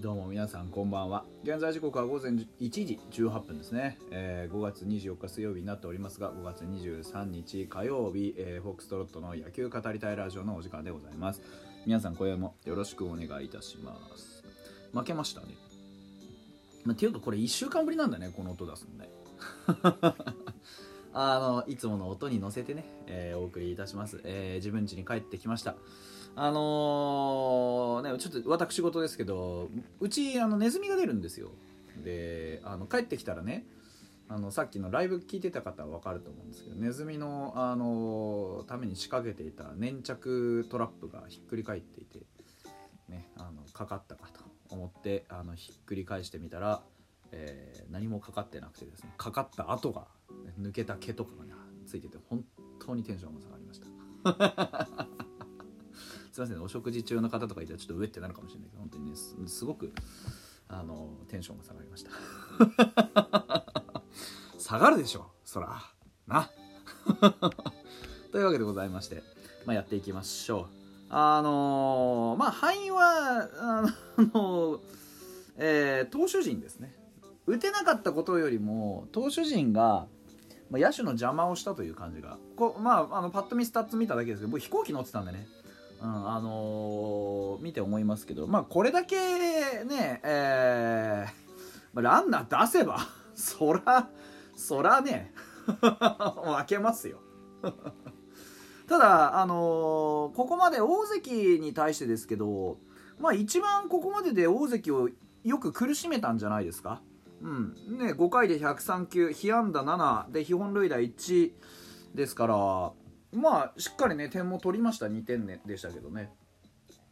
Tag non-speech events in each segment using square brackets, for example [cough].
どうも皆さんこんばんは。現在時刻は午前1時18分ですね、えー、5月24日水曜日になっておりますが5月23日火曜日、えー、フォックストロットの野球語りたいラジオのお時間でございます。皆さん今夜もよろしくお願いいたします。負けましたね。まあ、っていうかこれ1週間ぶりなんだねこの音出すのね。あのいつもの音に乗せてね、えー、お送りいたします、えー、自分家に帰ってきました。あのー、ね、ちょっと私事ですけどうちあのネズミが出るんですよ。であの帰ってきたらねあのさっきのライブ聞いてた方は分かると思うんですけどネズミの、あのために仕掛けていた粘着トラップがひっくり返っていて、ね、あのかかったかと思ってあのひっくり返してみたら、えー、何もかかってなくてですねかかった跡が、抜けた毛とかが、ね、ついてて本当にテンションが下がりました。[laughs] すいません、ねお食事中の方とかいたらちょっと上ってなるかもしれないけど本当にねすごくあのテンションが下がりました。[laughs] 下がるでしょそら。な。[laughs] というわけでございまして、まあ、やっていきましょう。あのー、まあ敗因はあのえー、投手陣ですね。打てなかったことよりも投手陣がまあ、野手の邪魔をしたという感じがこうまあ、あのパッと見スタッツ見ただけですけど僕飛行機乗ってたんでねうん、あのー、見て思いますけど、まあ、これだけね、えー、ランナー出せば、[laughs] そら、そらね、[laughs] 負けますよ。[laughs] ただ、あのー、ここまで大関に対してですけど、まあ、一番ここまでで大関をよく苦しめたんじゃないですか。うん。ね、5回で103球、被安打7で、被本塁打1ですから、まあしっかりね点も取りました。2点、ね、でしたけどね。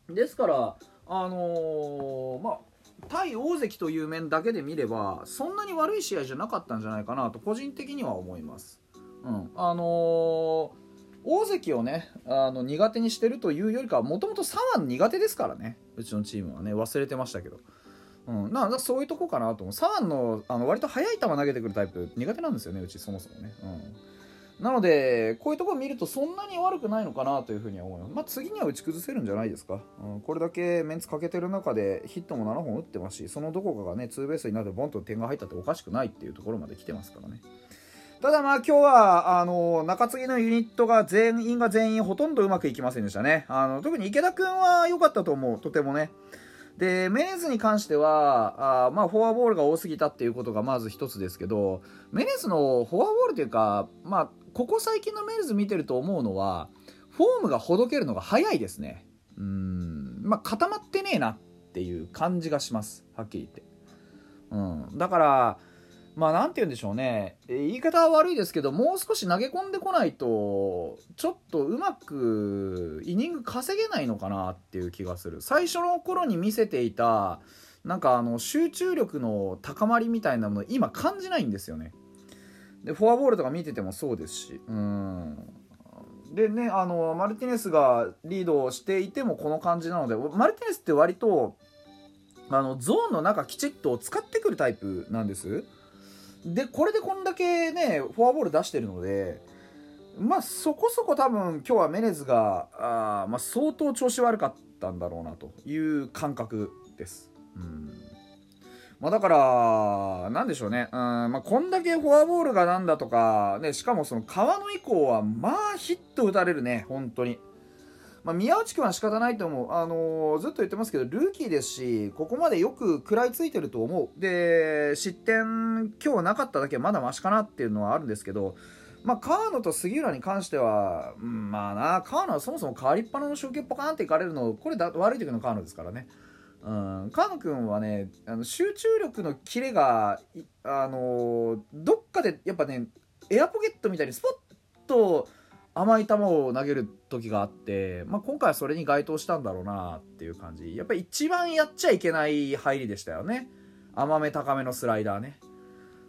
ですからあのー、まあ対大関という面だけで見ればそんなに悪い試合じゃなかったんじゃないかなと個人的には思います。うん、あのー、大関をねあの苦手にしてるというよりかはもともと左腕苦手ですからね。うちのチームはね忘れてましたけど。うん、ななそういうとこかなと思う左腕のあの割と速い球投げてくるタイプ苦手なんですよねうちそもそもね。うんなので、こういうところ見るとそんなに悪くないのかなというふうには思います。まあ、次には打ち崩せるんじゃないですか。うん、これだけメンツかけてる中でヒットも7本打ってますし、そのどこかがね、ツーベースになってボンと点が入ったっておかしくないっていうところまで来てますからね。ただまあ今日は、あの、中継ぎのユニットが全員が全員ほとんどうまくいきませんでしたね。あの、特に池田君は良かったと思う、とてもね。で、メネズに関しては、あまあ、フォアボールが多すぎたっていうことがまず一つですけど、メネズのフォアボールというか、まあ、ここ最近のメネズ見てると思うのはフォームがほどけるのが早いですね。うん。まあ固まってねえなっていう感じがします。はっきり言って。うん。だからまあ何て言うんでしょうね。言い方は悪いですけどもう少し投げ込んでこないとちょっとうまくイニング稼げないのかなっていう気がする。最初の頃に見せていたなんかあの集中力の高まりみたいなもの今感じないんですよね。でフォアボールとか見ててもそうですし。うん。でねあのマルティネスがリードしていてもこの感じなのでマルティネスって割とあのゾーンの中きちっと使ってくるタイプなんです。でこれでこんだけねフォアボール出してるのでまあそこそこ多分今日はメネズがあ、まあ、相当調子悪かったんだろうなという感覚です。うんまあ、だから、なんでしょうね。うん、まあ、こんだけフォアボールがなんだとか、ね、しかもその川野以降は、まあ、ヒット打たれるね、本当に。まあ、宮内君は仕方ないと思う。あのー、ずっと言ってますけど、ルーキーですし、ここまでよく食らいついてると思う。で、失点、今日なかっただけはまだマシかなっていうのはあるんですけど、まあ、川野と杉浦に関しては、まあな、川野はそもそも変わりっぱなの集計ポカーンっていかれるの、これだ悪い時の川野ですからね。うん、河野君はねあの集中力のキレが、あのどっかでやっぱねエアポケットみたいにスポッと甘い球を投げる時があって、まあ、今回はそれに該当したんだろうなっていう感じ。やっぱり一番やっちゃいけない入りでしたよね。甘め高めのスライダーね。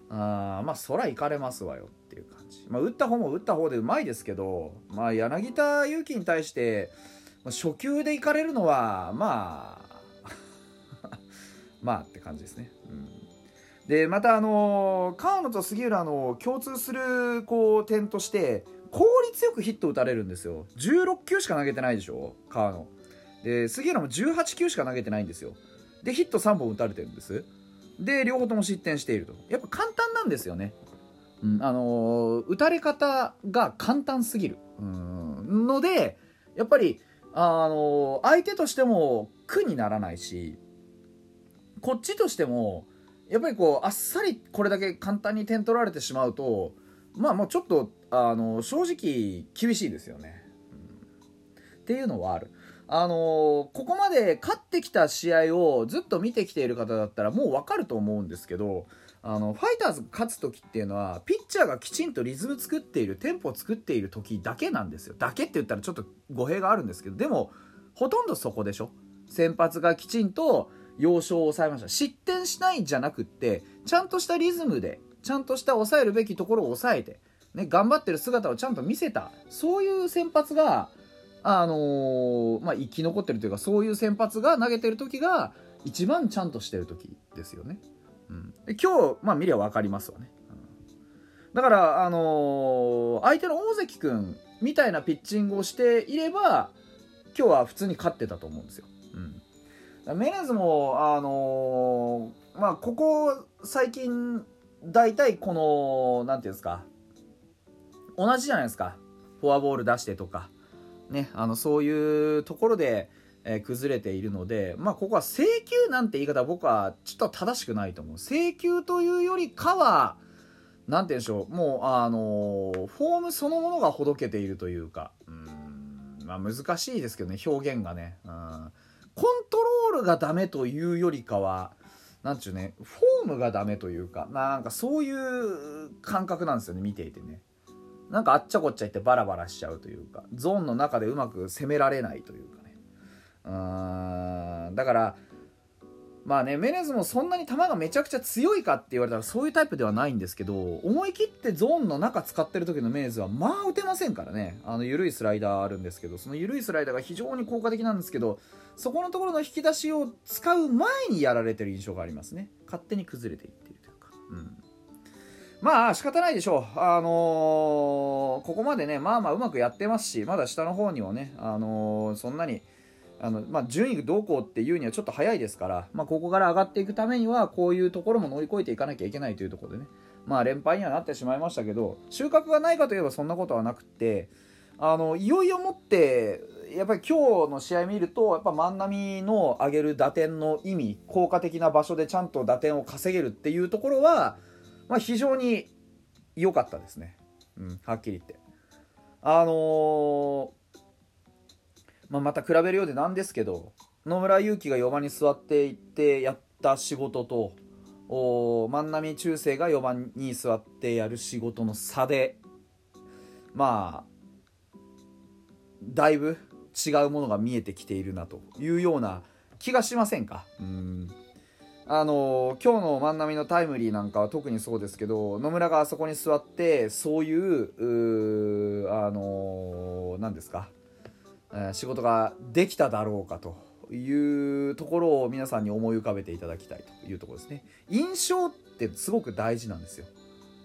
あーまあそら行かれますわよっていう感じ、まあ、打った方も打った方でうまいですけど、まあ、柳田悠岐に対して初球で行かれるのはまあ [laughs] まあって感じですね。うん、でまたあの川野と杉浦の共通するこう点として効率よくヒット打たれるんですよ。16球しか投げてないでしょ？川野。で杉浦も18球しか投げてないんですよ。でヒット3本打たれてるんです。で両方とも失点していると。やっぱ簡単なんですよね、うん、あのー、打たれ方が簡単すぎる。うんのでやっぱりあのー、相手としても苦にならないしこっちとしてもやっぱりこうあっさりこれだけ簡単に点取られてしまうとまあもうちょっとあの正直厳しいですよね、うん、っていうのはある。あの、ここまで勝ってきた試合をずっと見てきている方だったらもう分かると思うんですけどあのファイターズが勝つ時っていうのはピッチャーがきちんとリズム作っているテンポを作っている時だけなんですよ。だけって言ったらちょっと語弊があるんですけどでもほとんどそこでしょ。先発がきちんと要所を抑えました。失点しないんじゃなくってちゃんとしたリズムでちゃんとした抑えるべきところを抑えて、ね、頑張ってる姿をちゃんと見せたそういう先発があのー、まあ、生き残ってるというかそういう先発が投げてる時が一番ちゃんとしてる時ですよね。うん、今日、まあ、見りゃ分かりますわね。うん、だから、あのー、相手の大関君みたいなピッチングをしていれば今日は普通に勝ってたと思うんですよ。うん、メネズも、あのー、まあ、ここ最近大体この何ていうんですか同じじゃないですか。フォアボール出してとか。ね、あのそういうところで、えー、崩れているので、まあ、ここは請求なんて言い方は僕はちょっと正しくないと思う。請求というよりかは何て言うんでしょう。もうあのー、フォームそのものがほどけているというか。うんまあ難しいですけどね表現がね。うん。コントロールがダメというよりかはなんちゅうねフォームがダメというかなんかそういう感覚なんですよね見ていてね。なんかあっちゃこっちゃ言ってバラバラしちゃうというかゾーンの中でうまく攻められないというかね。うんだからまあねメネズもそんなに球がめちゃくちゃ強いかって言われたらそういうタイプではないんですけど思い切ってゾーンの中使ってる時のメネズはまあ打てませんからね。あの緩いスライダーあるんですけどその緩いスライダーが非常に効果的なんですけどそこのところの引き出しを使う前にやられてる印象がありますね。勝手に崩れていってるというか。うん。まあ仕方ないでしょう。あのー、ここまでね、まあまあうまくやってますし、まだ下の方にはね、あのー、そんなに、あのまあ、順位どうこうっていうにはちょっと早いですから、まあ、ここから上がっていくためには、こういうところも乗り越えていかなきゃいけないというところでね、まあ、連敗にはなってしまいましたけど、収穫がないかといえばそんなことはなくて、あのいよいよもって、やっぱり今日の試合見ると、やっぱ万波の上げる打点の意味、効果的な場所でちゃんと打点を稼げるっていうところは、まあ、非常に良かったですね、うん、はっきり言って。あのー、まあ、また比べるようでなんですけど野村勇輝が4番に座っていってやった仕事と万波中正が4番に座ってやる仕事の差でまあだいぶ違うものが見えてきているなというような気がしませんか？うん。あの今日の万波のタイムリーなんかは特にそうですけど野村があそこに座ってそういうあの何ですか、え、仕事ができただろうかというところを皆さんに思い浮かべていただきたいというところですね。印象ってすごく大事なんですよ。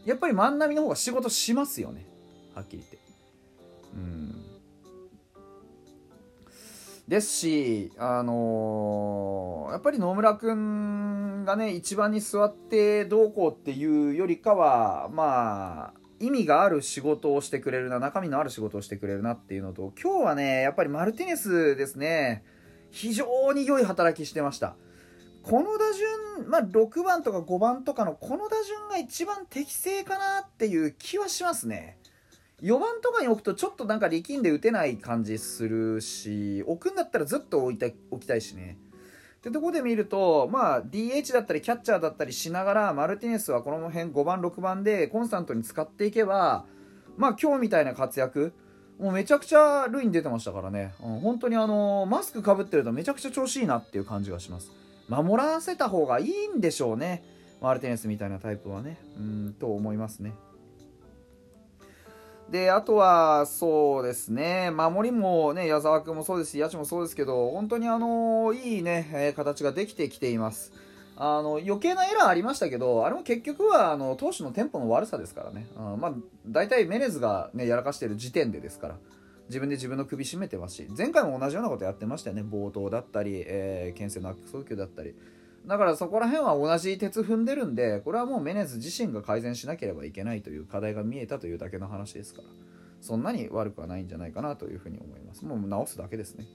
やっぱり万波の方が仕事しますよね。はっきり言って。うん。ですし、あのー、やっぱり野村君がね、一番に座ってどうこうっていうよりかは、まあ、意味がある仕事をしてくれるな、中身のある仕事をしてくれるなっていうのと、今日はね、やっぱりマルティネスですね、非常に良い働きしてました。この打順、まあ、6番とか5番とかのこの打順が一番適正かなっていう気はしますね。4番とかに置くとちょっとなんか力んで打てない感じするし置くんだったらずっと置いた置きたいしね。ってとこで見るとまあ DH だったりキャッチャーだったりしながらマルティネスはこの辺5番6番でコンスタントに使っていけばまあ今日みたいな活躍もうめちゃくちゃ塁に出てましたからね、うん、本当にあのマスクかぶってるとめちゃくちゃ調子いいなっていう感じがします。守らせた方がいいんでしょうねマルティネスみたいなタイプはね。うんと思いますね。で、あとは、そうですね、守りもね、矢沢君もそうですし、野手もそうですけど、本当にあの、いいね、え、形ができてきています。あの、余計なエラーありましたけど、あれも結局は、あの、投手のテンポの悪さですからね。うん、まあ、大体メネズがね、やらかしてる時点でですから。自分で自分の首絞めてますし前回も同じようなことやってましたよね冒頭だったり、えー、牽制の悪送球だったりだからそこら辺は同じ鉄踏んでるんでこれはもうメネズ自身が改善しなければいけないという課題が見えたというだけの話ですから。そんなに悪くはないんじゃないかなというふうに思います。もう直すだけですね。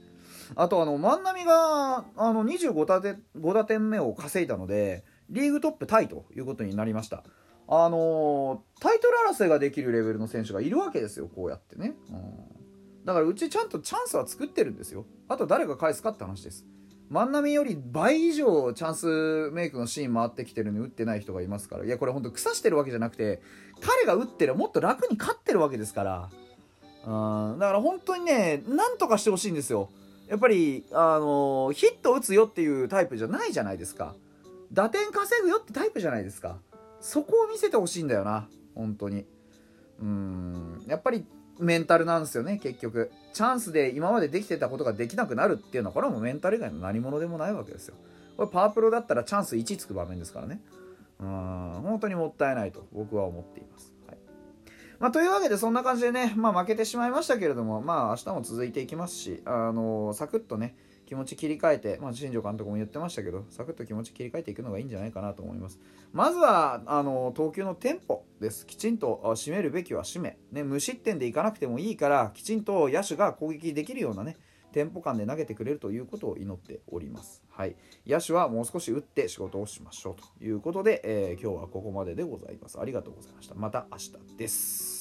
あとあの万波があの25打点 ,5 打点目を稼いだのでリーグトップタイということになりました。あのタイトル争いができるレベルの選手がいるわけですよこうやってね、うん、だからうちちゃんとチャンスは作ってるんですよ。あと誰が返すかって話です。万波より倍以上チャンスメイクのシーン回ってきてるのに打ってない人がいますから。いやこれ本当腐してるわけじゃなくて彼が打ってるもっと楽に勝ってるわけですから。うんだから本当にねなんとかしてほしいんですよ。やっぱりあのヒット打つよっていうタイプじゃないじゃないですか。打点稼ぐよってタイプじゃないですか。そこを見せてほしいんだよな本当に。うんやっぱりメンタルなんですよね結局。チャンスで今までできてたことができなくなるっていうのはこれはもうメンタル以外の何者でもないわけですよ。これパワープロだったらチャンス1つく場面ですからね。うん本当にもったいないと僕は思っています、まあ、というわけでそんな感じでね、まあ、負けてしまいましたけれどもまあ明日も続いていきますしあのサクッとね気持ち切り替えて、まあ、新庄監督も言ってましたけど、サクッと気持ち切り替えていくのがいいんじゃないかなと思います。まずは、あの、投球のテンポです。きちんと締めるべきは締め。ね、無失点でいかなくてもいいから、きちんと野手が攻撃できるようなね、テンポ感で投げてくれるということを祈っております。はい。野手はもう少し打って仕事をしましょうということで、えー、今日はここまででございます。ありがとうございました。また明日です。